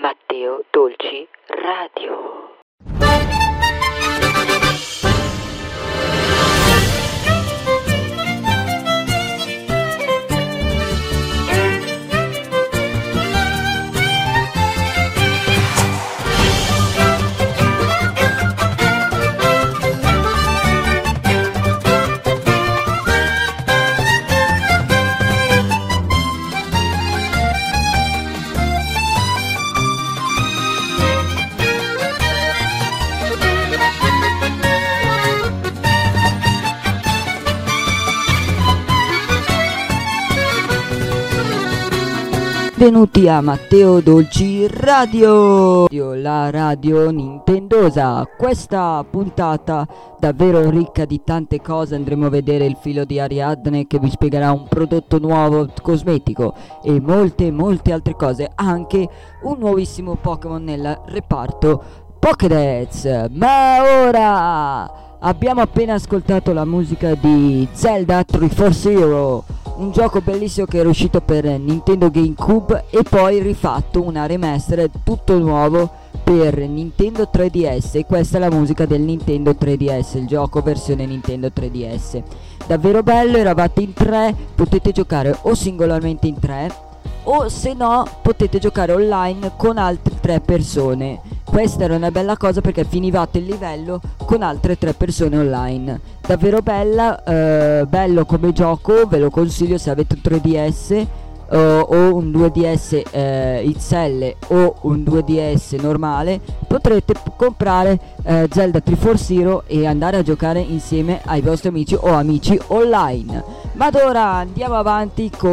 Matteo Dolci Radio. Benvenuti a Matteo Dolci Radio, la radio nintendosa. Questa puntata davvero ricca di tante cose, andremo a vedere il filo di Ariadne che vi spiegherà un prodotto nuovo cosmetico e molte molte altre cose, anche un nuovissimo Pokémon nel reparto Pokédex. Ma ora abbiamo appena ascoltato la musica di Zelda 340 Zero un gioco bellissimo che era uscito per Nintendo GameCube e poi rifatto una remaster tutto nuovo per Nintendo 3DS e questa è la musica del Nintendo 3DS, il gioco versione Nintendo 3DS. Davvero bello, eravate in tre, potete giocare o singolarmente in tre o se no potete giocare online con altre tre persone. Questa era una bella cosa perché finivate il livello con altre tre persone online. Davvero bella, eh, bello come gioco, ve lo consiglio se avete un 3DS uh, o un 2DS uh, XL o un 2DS normale potrete comprare uh, Zelda 340 Zero e andare a giocare insieme ai vostri amici o amici online ma ora andiamo avanti con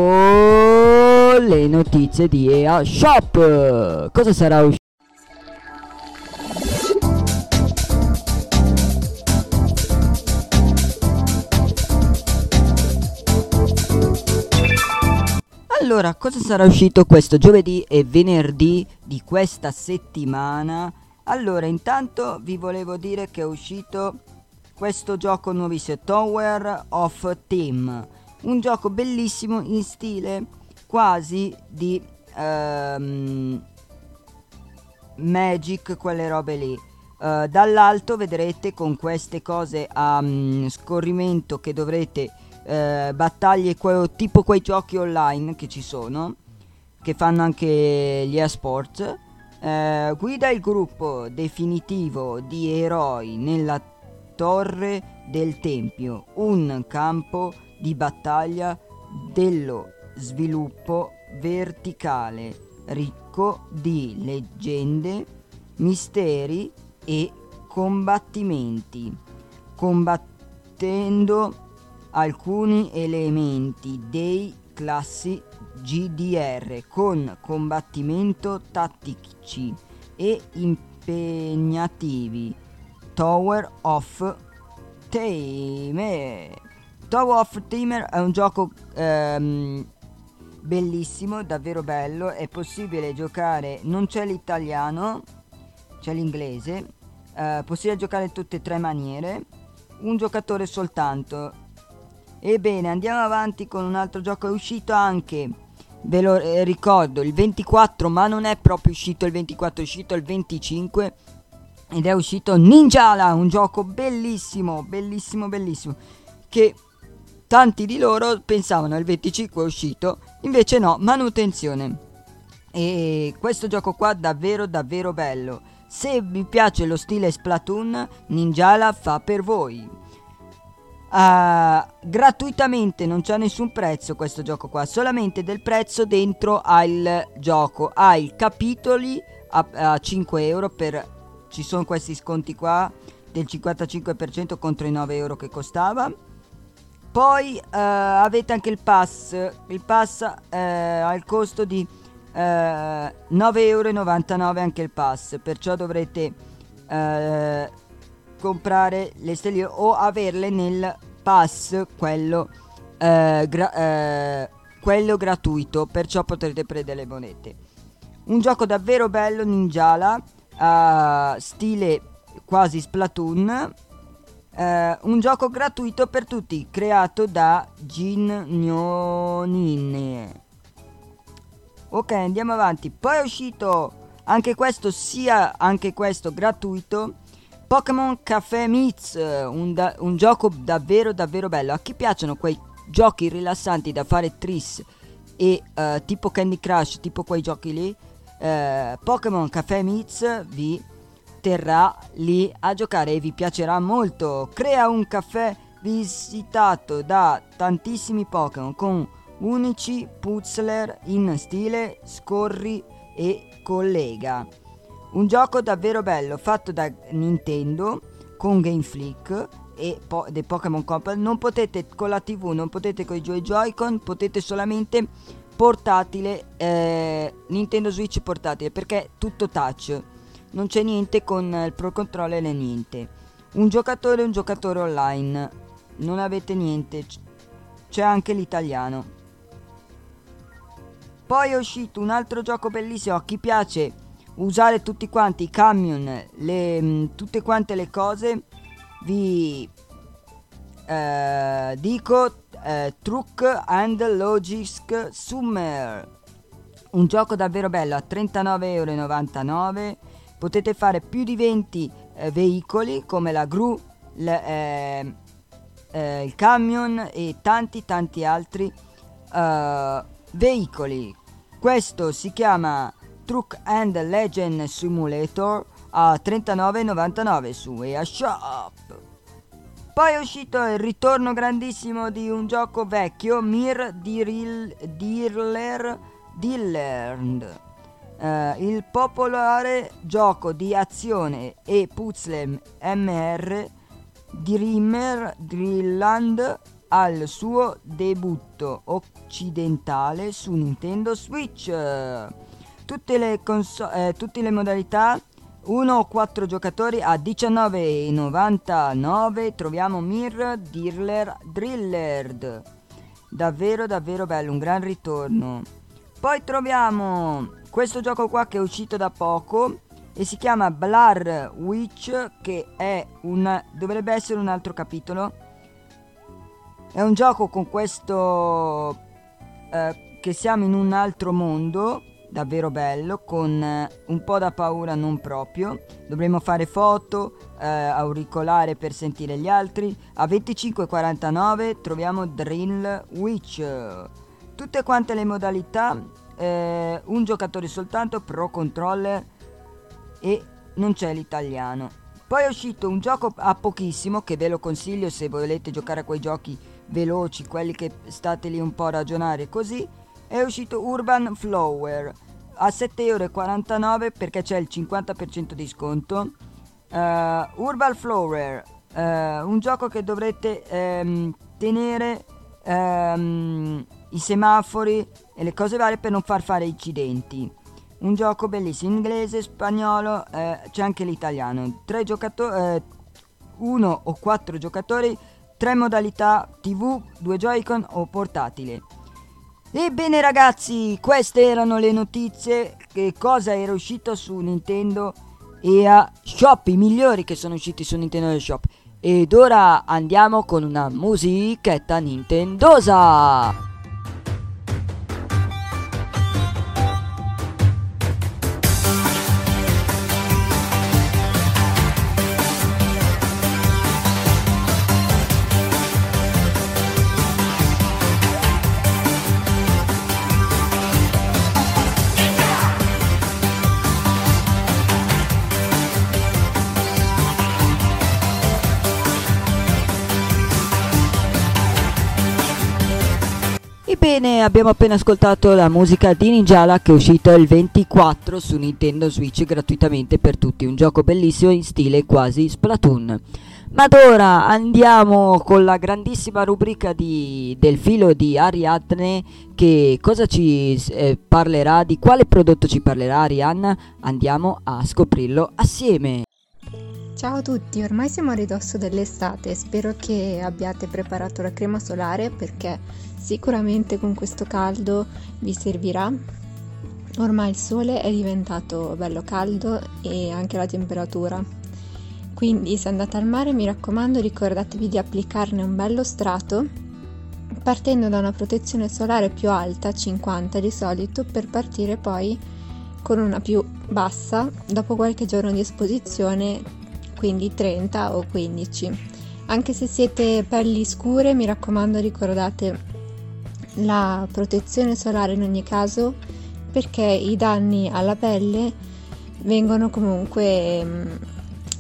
le notizie di EA Shop cosa sarà uscito Allora, cosa sarà uscito questo giovedì e venerdì di questa settimana? Allora, intanto vi volevo dire che è uscito questo gioco nuovissimo, Tower of Team, un gioco bellissimo in stile quasi di um, Magic, quelle robe lì. Uh, dall'alto vedrete con queste cose a um, scorrimento che dovrete eh, battaglie que- tipo quei giochi online che ci sono, che fanno anche gli esports. Eh, guida il gruppo definitivo di eroi nella torre del tempio, un campo di battaglia dello sviluppo verticale ricco di leggende, misteri e combattimenti, combattendo alcuni elementi dei classi GDR con combattimento tattici e impegnativi. Tower of Tamer. Tower of Tamer è un gioco ehm, bellissimo, davvero bello. È possibile giocare, non c'è l'italiano, c'è l'inglese. Eh, possibile giocare in tutte e tre maniere. Un giocatore soltanto Ebbene, andiamo avanti con un altro gioco. È uscito anche, ve lo eh, ricordo, il 24, ma non è proprio uscito il 24, è uscito il 25. Ed è uscito Ninjala, un gioco bellissimo, bellissimo, bellissimo. Che tanti di loro pensavano il 25 è uscito, invece no, manutenzione. E questo gioco qua davvero davvero bello. Se vi piace lo stile Splatoon, Ninjala fa per voi. Uh, gratuitamente non c'è nessun prezzo questo gioco qua solamente del prezzo dentro al gioco. Hai capitoli a, a 5 euro per ci sono questi sconti qua del 55% contro i 9 euro che costava. Poi uh, avete anche il pass il pass uh, ha il costo di uh, 9,99 euro anche il pass perciò dovrete comprare le stelle o averle nel pass quello, eh, gra- eh, quello gratuito perciò potrete prendere le monete un gioco davvero bello ninjala uh, stile quasi splatoon uh, un gioco gratuito per tutti creato da Jin Nyonin ok andiamo avanti poi è uscito Anche questo sia anche questo gratuito. Pokémon Café Meets, un, da- un gioco davvero davvero bello. A chi piacciono quei giochi rilassanti da fare tris e uh, tipo Candy Crush, tipo quei giochi lì, uh, Pokémon Café Meets vi terrà lì a giocare e vi piacerà molto. Crea un caffè visitato da tantissimi Pokémon con unici puzzler in stile scorri e collega. Un gioco davvero bello fatto da Nintendo con Game Flick e po- dei Pokémon Company. Non potete con la TV, non potete con i Joy Joy-Con, potete solamente portatile eh, Nintendo Switch portatile perché tutto touch. Non c'è niente con il Pro Controller né niente. Un giocatore un giocatore online. Non avete niente. C'è anche l'italiano. Poi è uscito un altro gioco bellissimo a chi piace usare tutti quanti i camion, le, mm, tutte quante le cose. Vi eh, dico eh, Truck and Logic Summer. Un gioco davvero bello a 39,99€. Potete fare più di 20 eh, veicoli come la gru, le, eh, eh, il camion e tanti tanti altri uh, veicoli. Questo si chiama Truck and Legend Simulator a 39,99 su EA Shop. Poi è uscito il ritorno grandissimo di un gioco vecchio, Mir Diril, Dirler Dillerd. Uh, il popolare gioco di azione e puzzle MR Dreamer Drillland al suo debutto occidentale su Nintendo Switch. Tutte le, conso- eh, tutte le modalità 1 o 4 giocatori a 19,99 troviamo Mir Dirler Drillerd. Davvero davvero bello, un gran ritorno. Poi troviamo questo gioco qua che è uscito da poco e si chiama Blar Witch che è un dovrebbe essere un altro capitolo. È un gioco con questo eh, che siamo in un altro mondo davvero bello con eh, un po' da paura non proprio. Dovremo fare foto eh, auricolare per sentire gli altri. A 25,49 troviamo Drill Witch. Tutte quante le modalità eh, un giocatore soltanto pro controller e non c'è l'italiano. Poi è uscito un gioco a pochissimo che ve lo consiglio se volete giocare a quei giochi veloci quelli che state lì un po' a ragionare così è uscito Urban Flower a 7,49€ perché c'è il 50% di sconto. Uh, Urban Flower, uh, un gioco che dovrete um, tenere um, i semafori e le cose varie per non far fare incidenti. Un gioco bellissimo, inglese, spagnolo, uh, c'è anche l'italiano. Tre giocatori, uno o quattro giocatori, tre modalità TV, due Joy-Con o portatile. Ebbene ragazzi, queste erano le notizie, che cosa era uscito su Nintendo EA Shop, i migliori che sono usciti su Nintendo Shop. Ed ora andiamo con una musichetta nintendosa! Abbiamo appena ascoltato la musica di Ninjala che è uscita il 24 su Nintendo Switch gratuitamente per tutti, un gioco bellissimo in stile quasi Splatoon. Ma ora andiamo con la grandissima rubrica di, del filo di Ariadne che cosa ci eh, parlerà, di quale prodotto ci parlerà Arianna? Andiamo a scoprirlo assieme. Ciao a tutti, ormai siamo a ridosso dell'estate, spero che abbiate preparato la crema solare perché Sicuramente con questo caldo vi servirà. Ormai il sole è diventato bello caldo e anche la temperatura. Quindi se andate al mare mi raccomando ricordatevi di applicarne un bello strato partendo da una protezione solare più alta, 50 di solito, per partire poi con una più bassa dopo qualche giorno di esposizione, quindi 30 o 15. Anche se siete pelli scure, mi raccomando ricordate la protezione solare in ogni caso perché i danni alla pelle vengono comunque mh, mm,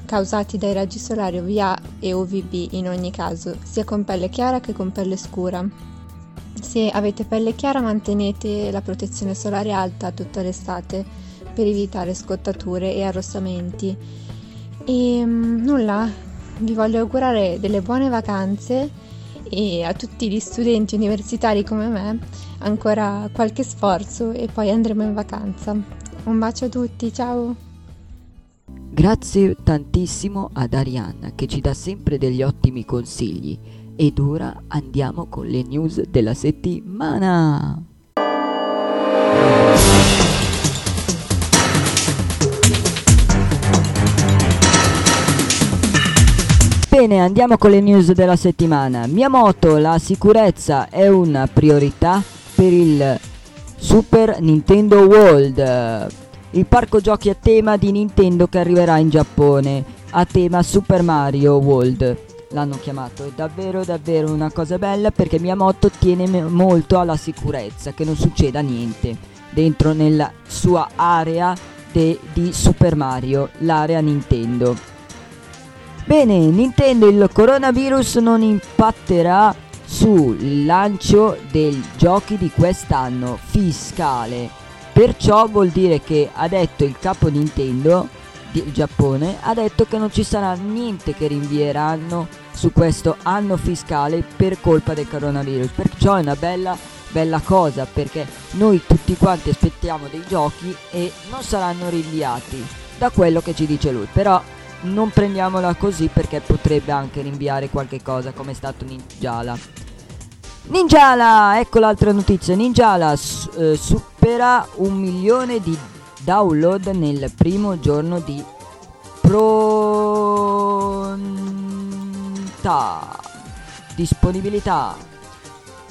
causati dai raggi solari UVA e UVB in ogni caso, sia con pelle chiara che con pelle scura. Se avete pelle chiara mantenete la protezione solare alta tutta l'estate per evitare scottature e arrossamenti. E mm, nulla, vi voglio augurare delle buone vacanze e a tutti gli studenti universitari come me ancora qualche sforzo e poi andremo in vacanza. Un bacio a tutti, ciao! Grazie tantissimo ad Arianna che ci dà sempre degli ottimi consigli ed ora andiamo con le news della settimana. Bene, andiamo con le news della settimana. Miyamoto, la sicurezza è una priorità per il Super Nintendo World, il parco giochi a tema di Nintendo che arriverà in Giappone, a tema Super Mario World. L'hanno chiamato, è davvero davvero una cosa bella perché Miyamoto tiene molto alla sicurezza, che non succeda niente dentro nella sua area de, di Super Mario, l'area Nintendo. Bene, Nintendo il coronavirus non impatterà sul lancio dei giochi di quest'anno fiscale. Perciò vuol dire che ha detto il capo Nintendo del Giappone ha detto che non ci sarà niente che rinvieranno su questo anno fiscale per colpa del coronavirus. Perciò è una bella bella cosa perché noi tutti quanti aspettiamo dei giochi e non saranno rinviati da quello che ci dice lui. Però non prendiamola così perché potrebbe anche rinviare qualche cosa come è stato Ninjala. Ninjala, ecco l'altra notizia, Ninjala eh, supera un milione di download nel primo giorno di pronta disponibilità.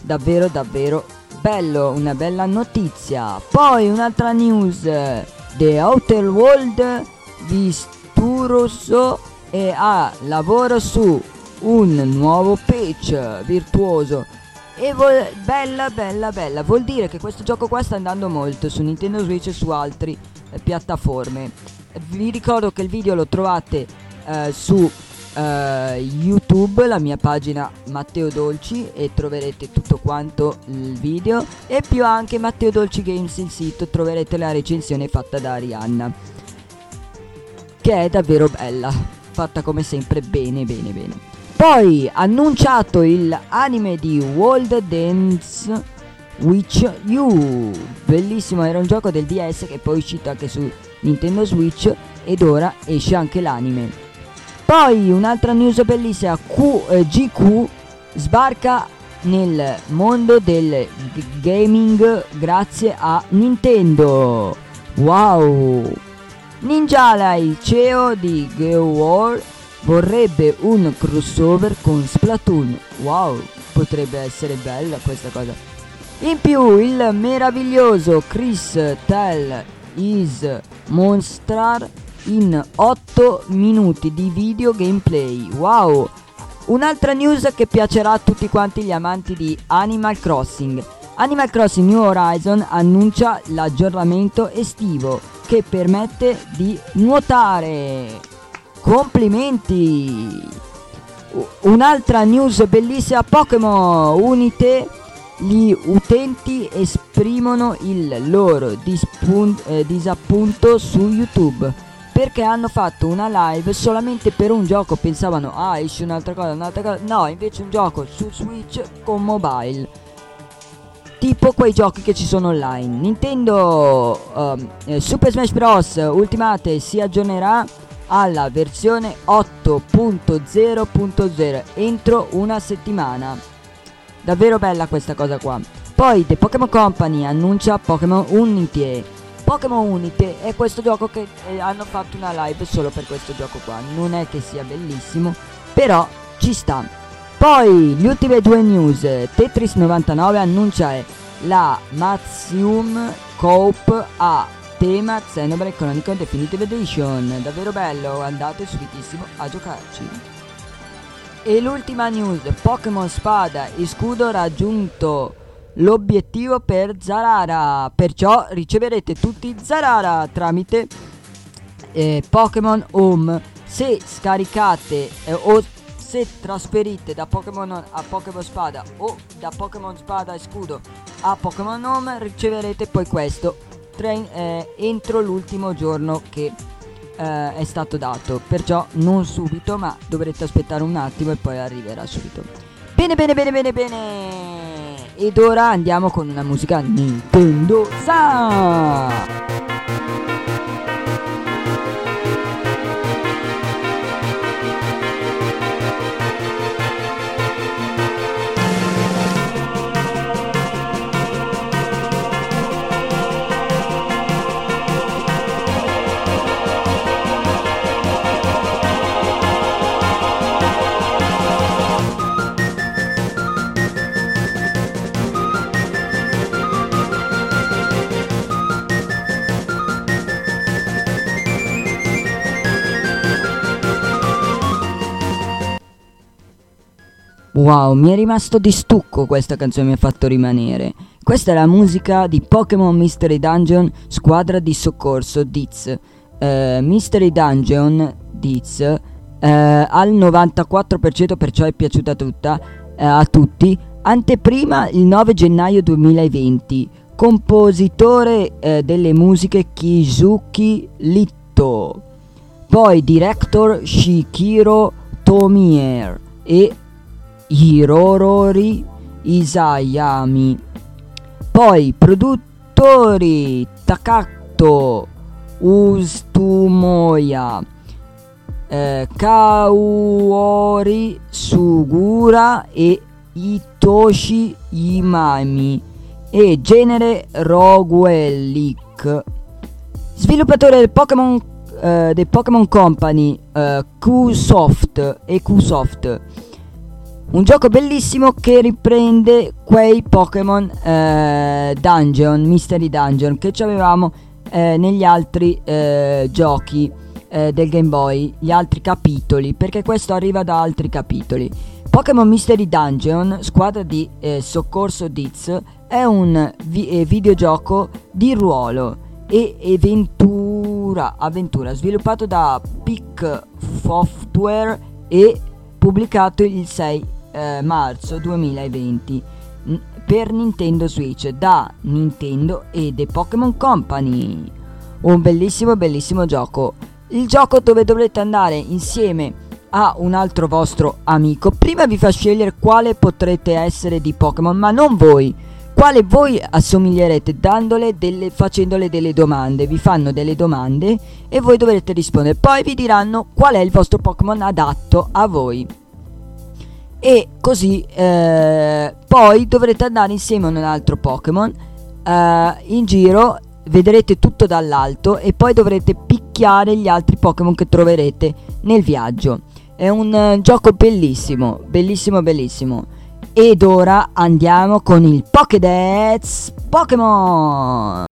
Davvero davvero bello, una bella notizia. Poi un'altra news, The Outer World vista Turosso e ha lavoro su un nuovo patch virtuoso. E vol- bella bella bella. Vuol dire che questo gioco qua sta andando molto su Nintendo Switch e su altre eh, piattaforme. Vi ricordo che il video lo trovate eh, su eh, YouTube la mia pagina Matteo Dolci e troverete tutto quanto il video. E più anche Matteo Dolci Games il sito troverete la recensione fatta da Arianna che è davvero bella, fatta come sempre bene bene bene. Poi annunciato il anime di World Dance Witch U, bellissimo, era un gioco del DS che poi è uscito anche su Nintendo Switch ed ora esce anche l'anime. Poi un'altra news bellissima, Q, eh, GQ sbarca nel mondo del gaming grazie a Nintendo. Wow! Ninjala, il CEO di GeoWar, vorrebbe un crossover con Splatoon. Wow, potrebbe essere bella questa cosa. In più, il meraviglioso Chris Tell is Monster in 8 minuti di video gameplay. Wow! Un'altra news che piacerà a tutti quanti gli amanti di Animal Crossing. Animal Crossing New Horizon annuncia l'aggiornamento estivo che permette di nuotare. Complimenti! Un'altra news bellissima Pokémon Unite gli utenti esprimono il loro dispun- eh, disappunto su YouTube perché hanno fatto una live solamente per un gioco pensavano ah esce un'altra cosa un'altra cosa no invece un gioco su Switch con mobile tipo quei giochi che ci sono online. Nintendo um, Super Smash Bros. Ultimate si aggiornerà alla versione 8.0.0 entro una settimana. Davvero bella questa cosa qua. Poi The Pokémon Company annuncia Pokémon Unity. Pokémon Unity è questo gioco che eh, hanno fatto una live solo per questo gioco qua. Non è che sia bellissimo, però ci sta. Poi, le ultime due news. Tetris 99 annuncia la Maxium Coop a tema Xenoblade Chronicle Definitive Edition. Davvero bello, andate subitissimo a giocarci. E l'ultima news, Pokémon Spada e Scudo raggiunto l'obiettivo per Zarara, perciò riceverete tutti Zarara tramite eh, Pokémon Home. Se scaricate eh, o se trasferite da Pokémon a Pokémon Spada o da Pokémon Spada e Scudo a Pokémon Home riceverete poi questo tre, eh, entro l'ultimo giorno che eh, è stato dato. Perciò non subito ma dovrete aspettare un attimo e poi arriverà subito. Bene bene bene bene bene. Ed ora andiamo con una musica Nintendo Sa Wow, mi è rimasto di stucco questa canzone, mi ha fatto rimanere. Questa è la musica di Pokémon Mystery Dungeon Squadra di Soccorso Diz. Uh, Mystery Dungeon Diz uh, al 94% perciò è piaciuta tutta, uh, a tutti. Anteprima il 9 gennaio 2020. Compositore delle musiche Kizuki Litto. Poi director Shikiro Tomier e Hirorori Isayami. Poi produttori Takato Ustumoya, eh, Kaori Sugura e Itoshi Imami e genere Roguelic. Sviluppatore del Pokémon eh, Company eh, Qsoft e Qsoft un gioco bellissimo che riprende quei Pokémon eh, Dungeon, Mystery Dungeon che avevamo eh, negli altri eh, giochi eh, del Game Boy, gli altri capitoli, perché questo arriva da altri capitoli. Pokémon Mystery Dungeon, squadra di eh, soccorso Diz, è un vi- eh, videogioco di ruolo e avventura, avventura sviluppato da Peak Software e pubblicato il 6 eh, marzo 2020 n- per Nintendo Switch da Nintendo e The Pokémon Company. Un bellissimo bellissimo gioco. Il gioco dove dovrete andare insieme a un altro vostro amico. Prima vi fa scegliere quale potrete essere di Pokémon, ma non voi. Quale voi assomiglierete dandole delle, facendole delle domande. Vi fanno delle domande e voi dovrete rispondere. Poi vi diranno qual è il vostro Pokémon adatto a voi e così eh, poi dovrete andare insieme a un altro Pokémon eh, in giro vedrete tutto dall'alto e poi dovrete picchiare gli altri Pokémon che troverete nel viaggio. È un uh, gioco bellissimo bellissimo bellissimo. Ed ora andiamo con il Pokédex Pokémon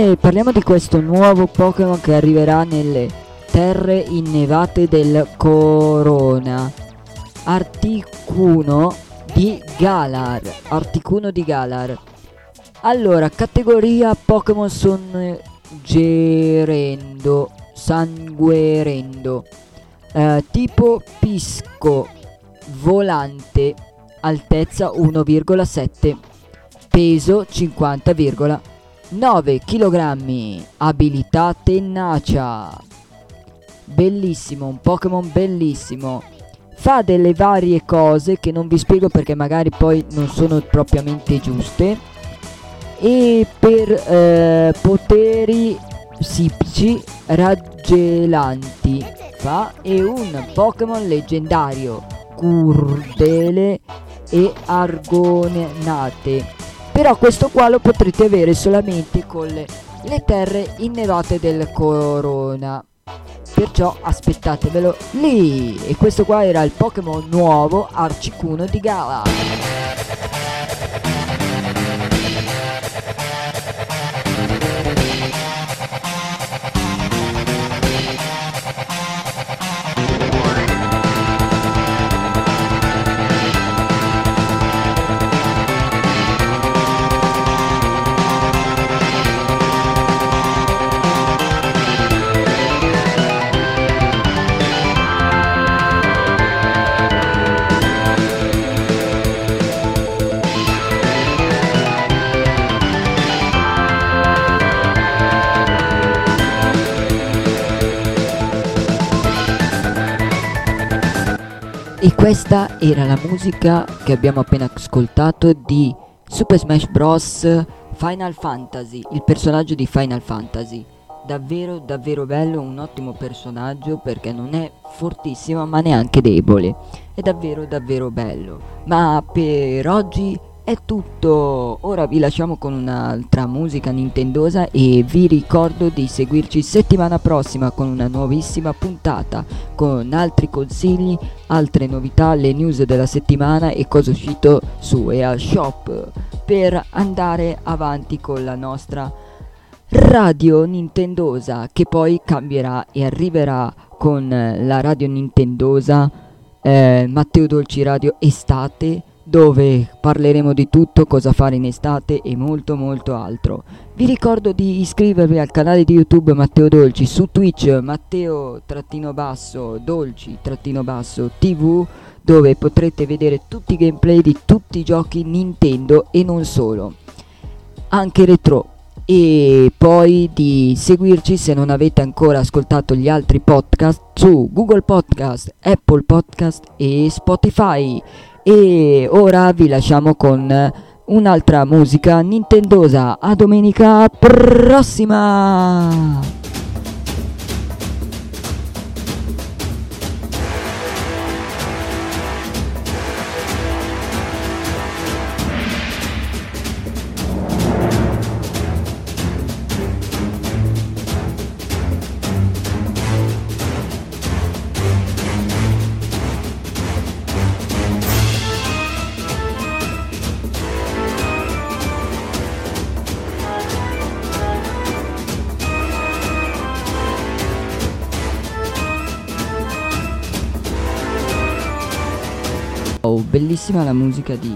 Ebbene, parliamo di questo nuovo Pokémon che arriverà nelle terre innevate del Corona. Articuno di Galar. Articuno di Galar. Allora, categoria Pokémon Songerendo. Sanguerendo. Eh, tipo Pisco. Volante. Altezza 1,7. Peso 50,1 9 kg. Abilità tenacia. Bellissimo, un Pokémon bellissimo. Fa delle varie cose che non vi spiego perché magari poi non sono propriamente giuste. E per eh, poteri psichici raggelanti. Fa è un Pokémon leggendario. Curdele e argonate però questo qua lo potrete avere solamente con le le terre innevate del Corona. Perciò aspettatevelo lì! E questo qua era il Pokémon nuovo Arcicuno di Gala. Questa era la musica che abbiamo appena ascoltato di Super Smash Bros. Final Fantasy, il personaggio di Final Fantasy. Davvero, davvero bello, un ottimo personaggio perché non è fortissimo ma neanche debole. È davvero, davvero bello. Ma per oggi è tutto, ora vi lasciamo con un'altra musica nintendosa e vi ricordo di seguirci settimana prossima con una nuovissima puntata con altri consigli, altre novità, le news della settimana e cosa uscito su EA Shop per andare avanti con la nostra radio nintendosa che poi cambierà e arriverà con la radio nintendosa eh, Matteo Dolci Radio Estate dove parleremo di tutto, cosa fare in estate e molto molto altro. Vi ricordo di iscrivervi al canale di YouTube Matteo Dolci, su Twitch Matteo-Dolci-TV dove potrete vedere tutti i gameplay di tutti i giochi Nintendo e non solo, anche retro. E poi di seguirci se non avete ancora ascoltato gli altri podcast su Google Podcast, Apple Podcast e Spotify. E ora vi lasciamo con un'altra musica nintendosa. A domenica prossima! Bellissima la musica di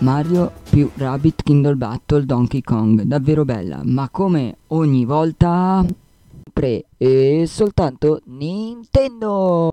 Mario più Rabbit Kindle Battle Donkey Kong, davvero bella, ma come ogni volta pre e soltanto Nintendo!